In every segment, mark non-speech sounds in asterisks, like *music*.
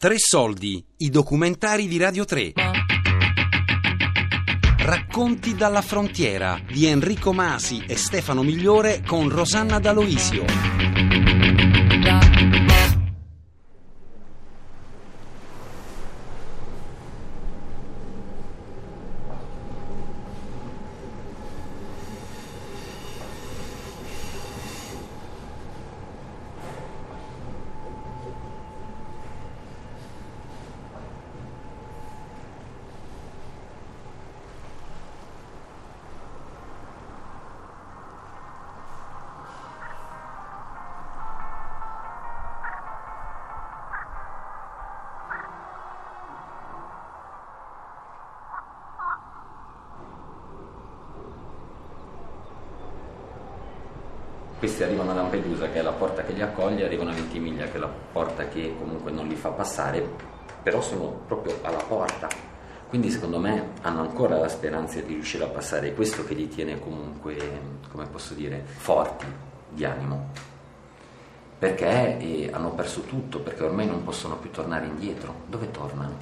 Tre soldi, i documentari di Radio 3. Racconti dalla frontiera di Enrico Masi e Stefano Migliore con Rosanna D'Aloisio. Questi arrivano a Lampedusa, che è la porta che li accoglie, arrivano a Ventimiglia, che è la porta che comunque non li fa passare, però sono proprio alla porta. Quindi secondo me hanno ancora la speranza di riuscire a passare, questo che li tiene comunque, come posso dire, forti di animo. Perché eh, hanno perso tutto, perché ormai non possono più tornare indietro. Dove tornano?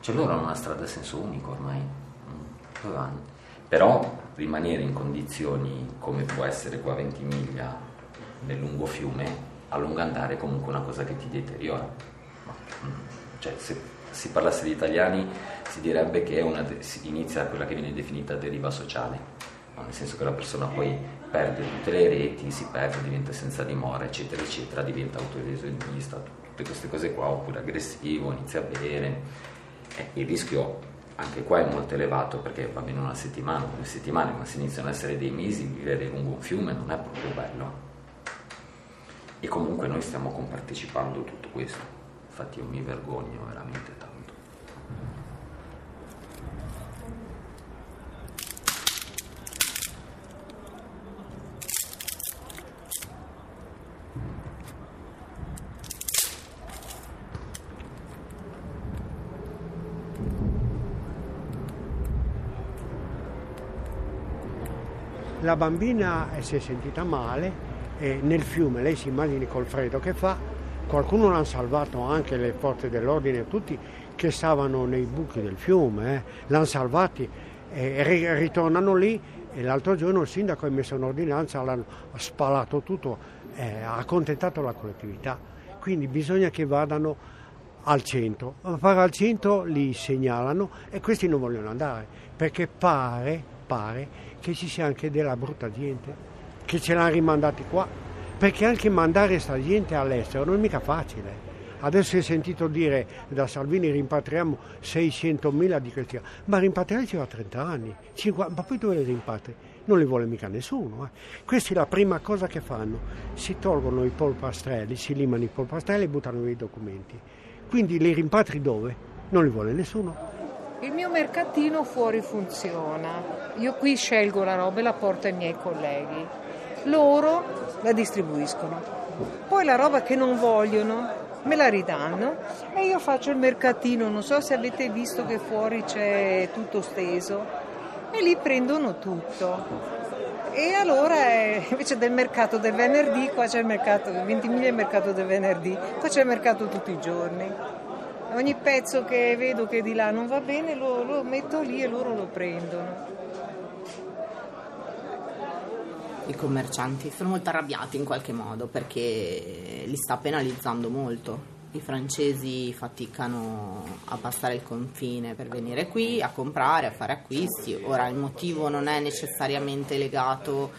Cioè loro hanno una strada a senso unico ormai. Mm, dove vanno? Però rimanere in condizioni come può essere qua a Ventimiglia nel lungo fiume a lungo andare è comunque una cosa che ti deteriora. Cioè se si parlasse di italiani si direbbe che una, si inizia quella che viene definita deriva sociale nel senso che la persona poi perde tutte le reti si perde, diventa senza dimora eccetera eccetera diventa autolesionista tutte queste cose qua oppure aggressivo, inizia a bere eh, il rischio anche qua è molto elevato perché va bene una settimana, due settimane, ma se iniziano ad essere dei mesi, vivere lungo un fiume non è proprio bello. E comunque noi stiamo compartecipando tutto questo, infatti io mi vergogno veramente tanto. La bambina si è sentita male nel fiume, lei si immagini col freddo che fa, qualcuno l'hanno salvato anche le forze dell'ordine, tutti che stavano nei buchi del fiume, eh. l'hanno salvati e ritornano lì e l'altro giorno il sindaco ha messo un'ordinanza, l'hanno spalato tutto, eh, ha accontentato la collettività. Quindi bisogna che vadano al centro, a fare al centro li segnalano e questi non vogliono andare perché pare, pare che ci sia anche della brutta gente, che ce l'hanno rimandati qua, perché anche mandare questa gente all'estero non è mica facile. Adesso hai sentito dire da Salvini rimpatriamo 600.000 di questi, ma rimpatriare ci va 30 anni, 50, ma poi dove li rimpatri? Non li vuole mica nessuno. Eh. Questa è la prima cosa che fanno, si tolgono i polpastrelli, si limano i polpastrelli e buttano via i documenti. Quindi li rimpatri dove? Non li vuole nessuno. Il mio mercatino fuori funziona. Io qui scelgo la roba e la porto ai miei colleghi. Loro la distribuiscono. Poi la roba che non vogliono me la ridanno e io faccio il mercatino. Non so se avete visto che fuori c'è tutto steso e lì prendono tutto. E allora eh, invece del mercato del venerdì, qua c'è il mercato, 20.000 è il mercato del venerdì, qua c'è il mercato tutti i giorni. Ogni pezzo che vedo che di là non va bene lo, lo metto lì e loro lo prendono. I commercianti sono molto arrabbiati in qualche modo perché li sta penalizzando molto. I francesi faticano a passare il confine per venire qui a comprare, a fare acquisti. Ora il motivo non è necessariamente legato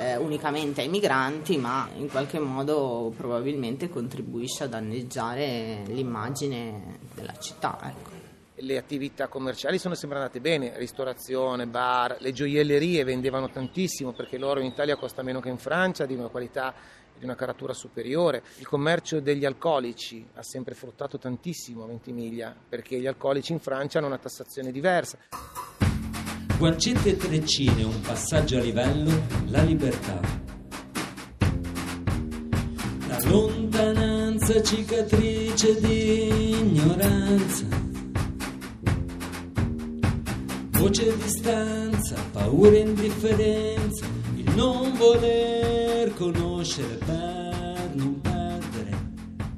eh, unicamente ai migranti, ma in qualche modo probabilmente contribuisce a danneggiare l'immagine della città. Ecco. Le attività commerciali sono sempre andate bene, ristorazione, bar, le gioiellerie vendevano tantissimo perché l'oro in Italia costa meno che in Francia, di una qualità di una caratura superiore. Il commercio degli alcolici ha sempre fruttato tantissimo a Ventimiglia perché gli alcolici in Francia hanno una tassazione diversa. Guancette e Treccine, un passaggio a livello, la libertà. La lontananza cicatrice di ignoranza. Voce e distanza, paura e indifferenza, il non voler conoscere per non perdere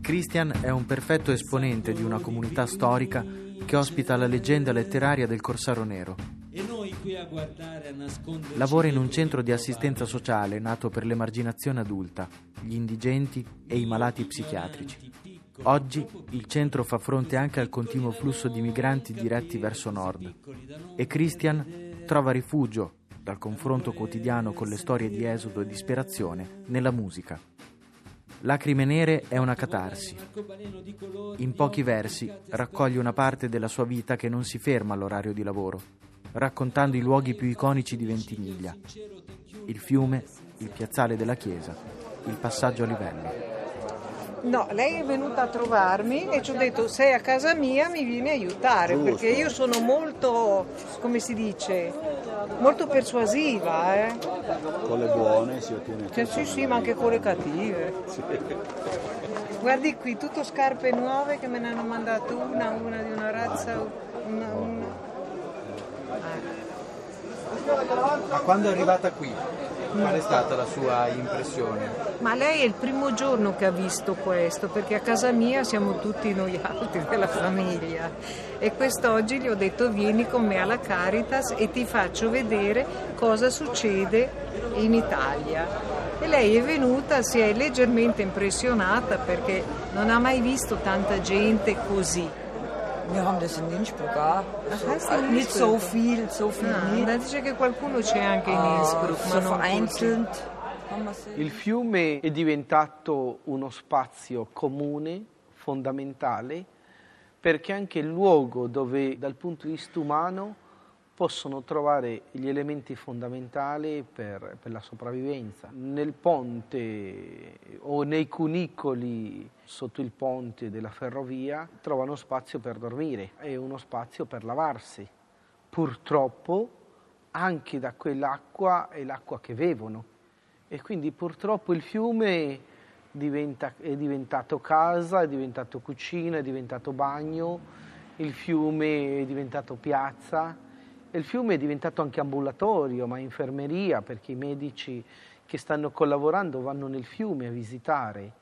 Christian è un perfetto esponente di una comunità storica che ospita la leggenda letteraria del Corsaro Nero. Lavora in un centro di assistenza sociale nato per l'emarginazione adulta, gli indigenti e i malati psichiatrici. Oggi il centro fa fronte anche al continuo flusso di migranti diretti verso nord e Christian trova rifugio dal confronto quotidiano con le storie di esodo e disperazione nella musica. Lacrime nere è una catarsi. In pochi versi raccoglie una parte della sua vita che non si ferma all'orario di lavoro, raccontando i luoghi più iconici di Ventimiglia. Il fiume, il piazzale della chiesa, il passaggio a livello. No, lei è venuta a trovarmi e ci ho detto sei a casa mia mi vieni a aiutare Giusto. perché io sono molto, come si dice, molto persuasiva. Eh. Con le buone si ottiene cioè, Sì, sì, ma anche con le cattive. Sì. Guardi qui, tutto scarpe nuove che me ne hanno mandato una, una di una razza, una, una. Ma quando è arrivata qui? Qual è stata la sua impressione? Ma lei è il primo giorno che ha visto questo, perché a casa mia siamo tutti noi altri della famiglia. E quest'oggi gli ho detto vieni con me alla Caritas e ti faccio vedere cosa succede in Italia. E lei è venuta, si è leggermente impressionata perché non ha mai visto tanta gente così. Wir haben das in Innsbruck auch. So, äh, nicht so viel, so viel ah, nicht. Dice che qualcuno c'è anche in ah, Innsbruck, uh, ma non vereinzelt. Il fiume è diventato uno spazio comune, fondamentale, perché anche il luogo dove dal punto di vista umano possono trovare gli elementi fondamentali per, per, la sopravvivenza. Nel ponte o nei cunicoli sotto il ponte della ferrovia trovano spazio per dormire e uno spazio per lavarsi. Purtroppo anche da quell'acqua è l'acqua che bevono e quindi purtroppo il fiume diventa, è diventato casa, è diventato cucina, è diventato bagno, il fiume è diventato piazza il fiume è diventato anche ambulatorio, ma infermeria, perché i medici che stanno collaborando vanno nel fiume a visitare,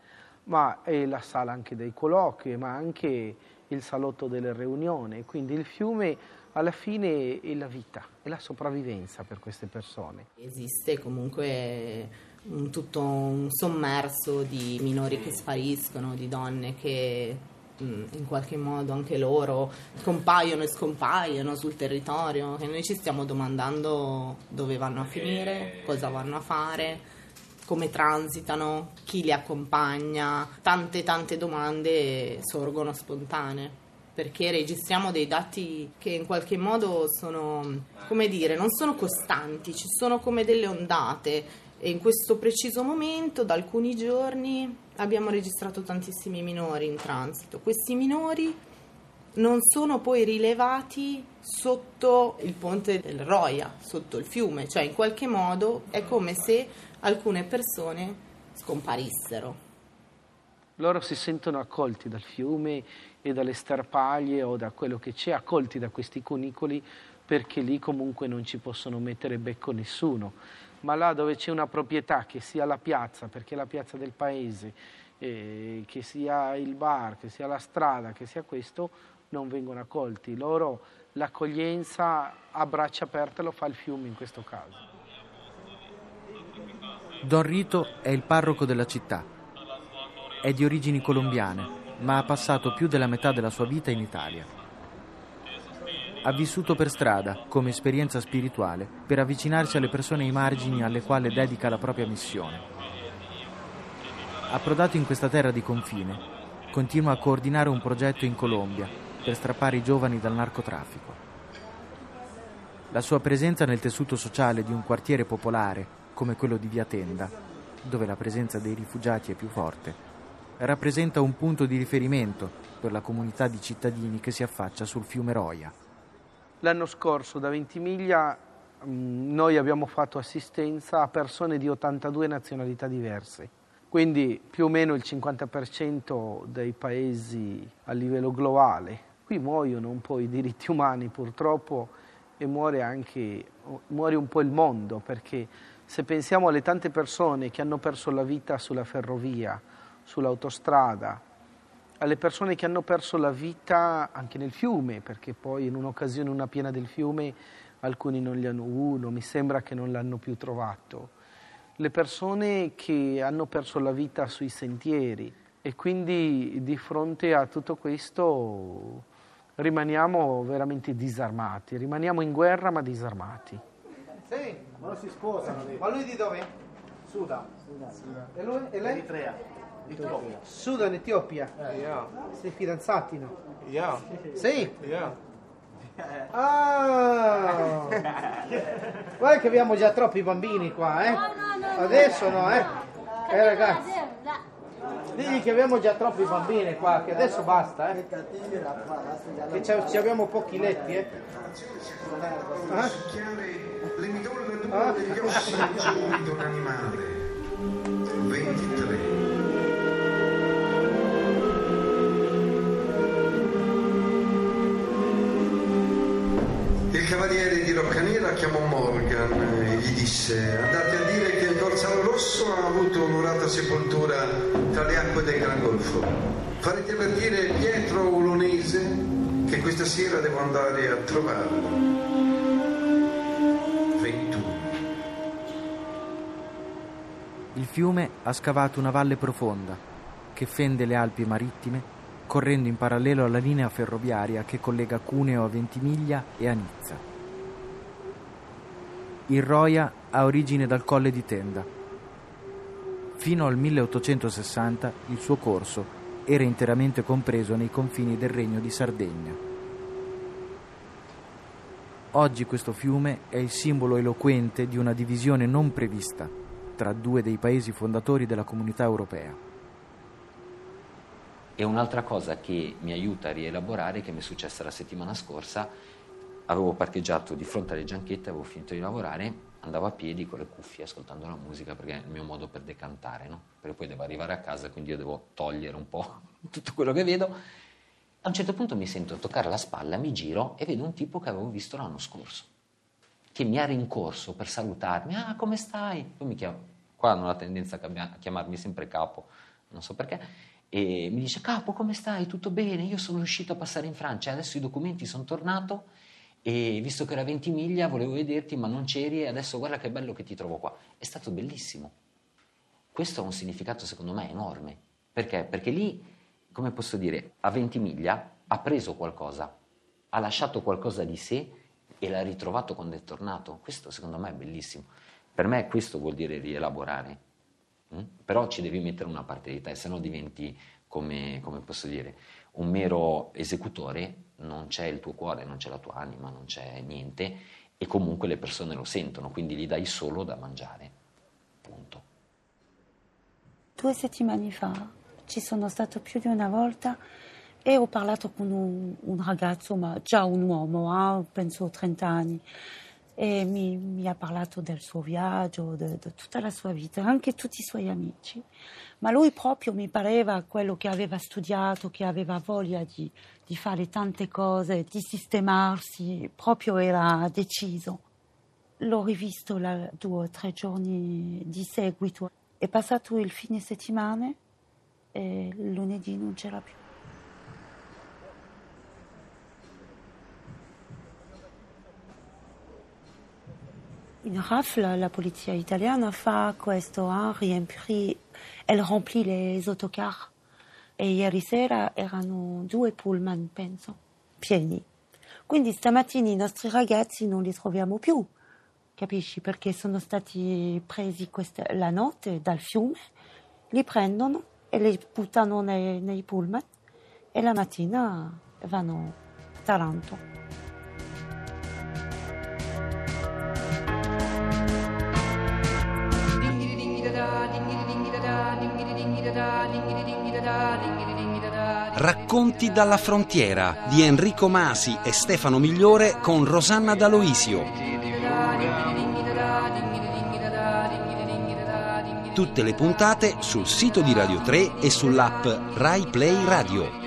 ma è la sala anche dei colloqui, ma anche il salotto delle riunioni. Quindi il fiume alla fine è la vita, è la sopravvivenza per queste persone. Esiste comunque un, tutto un sommerso di minori che spariscono, di donne che in qualche modo anche loro compaiono e scompaiono sul territorio e noi ci stiamo domandando dove vanno a finire, cosa vanno a fare, come transitano, chi li accompagna, tante tante domande sorgono spontanee perché registriamo dei dati che in qualche modo sono, come dire, non sono costanti, ci sono come delle ondate. E in questo preciso momento, da alcuni giorni, abbiamo registrato tantissimi minori in transito. Questi minori non sono poi rilevati sotto il ponte del Roia, sotto il fiume, cioè in qualche modo è come se alcune persone scomparissero. Loro si sentono accolti dal fiume e dalle starpaglie o da quello che c'è, accolti da questi cunicoli perché lì comunque non ci possono mettere becco nessuno ma là dove c'è una proprietà, che sia la piazza, perché è la piazza del paese, eh, che sia il bar, che sia la strada, che sia questo, non vengono accolti. Loro l'accoglienza a braccia aperte lo fa il fiume in questo caso. Don Rito è il parroco della città. È di origini colombiane, ma ha passato più della metà della sua vita in Italia ha vissuto per strada come esperienza spirituale per avvicinarsi alle persone ai margini alle quali dedica la propria missione. Approdato in questa terra di confine, continua a coordinare un progetto in Colombia per strappare i giovani dal narcotraffico. La sua presenza nel tessuto sociale di un quartiere popolare come quello di Via Tenda, dove la presenza dei rifugiati è più forte, rappresenta un punto di riferimento per la comunità di cittadini che si affaccia sul fiume Roia. L'anno scorso da Ventimiglia mm, noi abbiamo fatto assistenza a persone di 82 nazionalità diverse, quindi più o meno il 50% dei paesi a livello globale. Qui muoiono un po' i diritti umani purtroppo e muore anche muore un po' il mondo perché se pensiamo alle tante persone che hanno perso la vita sulla ferrovia, sull'autostrada, alle persone che hanno perso la vita anche nel fiume, perché poi in un'occasione, una piena del fiume, alcuni non li hanno, uno mi sembra che non l'hanno più trovato, le persone che hanno perso la vita sui sentieri e quindi di fronte a tutto questo rimaniamo veramente disarmati, rimaniamo in guerra ma disarmati. Sì, ma non si sposano. Ma lui di dove? Sudan. Sudan. E lui? E lei? Eritrea. Etiopia. Sudan, Etiopia. Eh, yeah. Sei fidanzati, no? Yeah. Sì? Yeah. Ah! Guarda che abbiamo già troppi bambini qua, eh? Adesso no, eh? Eh ragazzi. Digli che abbiamo già troppi bambini qua, che adesso basta, eh? Che ci ci abbiamo pochi letti, eh? Ah? Le cavaliere di Roccanera chiamò Morgan e gli disse andate a dire che il dorsale rosso ha avuto onorata sepoltura tra le acque del Gran Golfo. Farete avvertire Pietro Ulonese che questa sera devo andare a trovarlo. 21. Il fiume ha scavato una valle profonda che fende le Alpi marittime correndo in parallelo alla linea ferroviaria che collega Cuneo a Ventimiglia e a Nizza. Il Roia ha origine dal Colle di Tenda. Fino al 1860 il suo corso era interamente compreso nei confini del Regno di Sardegna. Oggi questo fiume è il simbolo eloquente di una divisione non prevista tra due dei paesi fondatori della comunità europea. E un'altra cosa che mi aiuta a rielaborare, che mi è successa la settimana scorsa, avevo parcheggiato di fronte alle gianchette, avevo finito di lavorare, andavo a piedi con le cuffie ascoltando la musica perché è il mio modo per decantare, no? Perché poi devo arrivare a casa, quindi io devo togliere un po' *laughs* tutto quello che vedo. A un certo punto mi sento toccare la spalla, mi giro e vedo un tipo che avevo visto l'anno scorso, che mi ha rincorso per salutarmi, ah come stai? Poi mi chiama, qua hanno la tendenza a chiamarmi sempre capo, non so perché, e mi dice capo come stai? Tutto bene? Io sono riuscito a passare in Francia adesso i documenti sono tornato e visto che era 20 miglia volevo vederti ma non c'eri e adesso guarda che bello che ti trovo qua. È stato bellissimo. Questo ha un significato secondo me enorme. Perché? perché lì come posso dire a 20 miglia ha preso qualcosa ha lasciato qualcosa di sé e l'ha ritrovato quando è tornato. Questo secondo me è bellissimo. Per me questo vuol dire rielaborare Mm? Però ci devi mettere una parte di te, se no diventi, come, come posso dire, un mero esecutore, non c'è il tuo cuore, non c'è la tua anima, non c'è niente e comunque le persone lo sentono, quindi gli dai solo da mangiare. Punto. Due settimane fa ci sono stato più di una volta e ho parlato con un, un ragazzo, ma già un uomo, eh, penso 30 anni e mi, mi, ha parlato del suo viaggio, di tutta la sua vita, anche tutti i suoi amici. Ma lui proprio mi pareva quello che aveva studiato, che aveva voglia di, di fare tante cose, di sistemarsi, proprio era deciso. L'ho rivisto la, due o tre giorni di seguito. È passato il fine settimana e lunedì non c'era più. In rafle, la polizia italiana fa questo, eh, riempì, elle remplit les autocars e ieri sera erano due pullman, penso, pieni. Quindi stamattina i nostri ragazzi non li troviamo più, capisci? Perché sono stati presi questa, la notte dal fiume, li prendono e li buttano nei, nei pullman e la mattina vanno a Taranto. Racconti dalla frontiera di Enrico Masi e Stefano Migliore con Rosanna D'Aloisio. Tutte le puntate sul sito di Radio 3 e sull'app Rai Play Radio.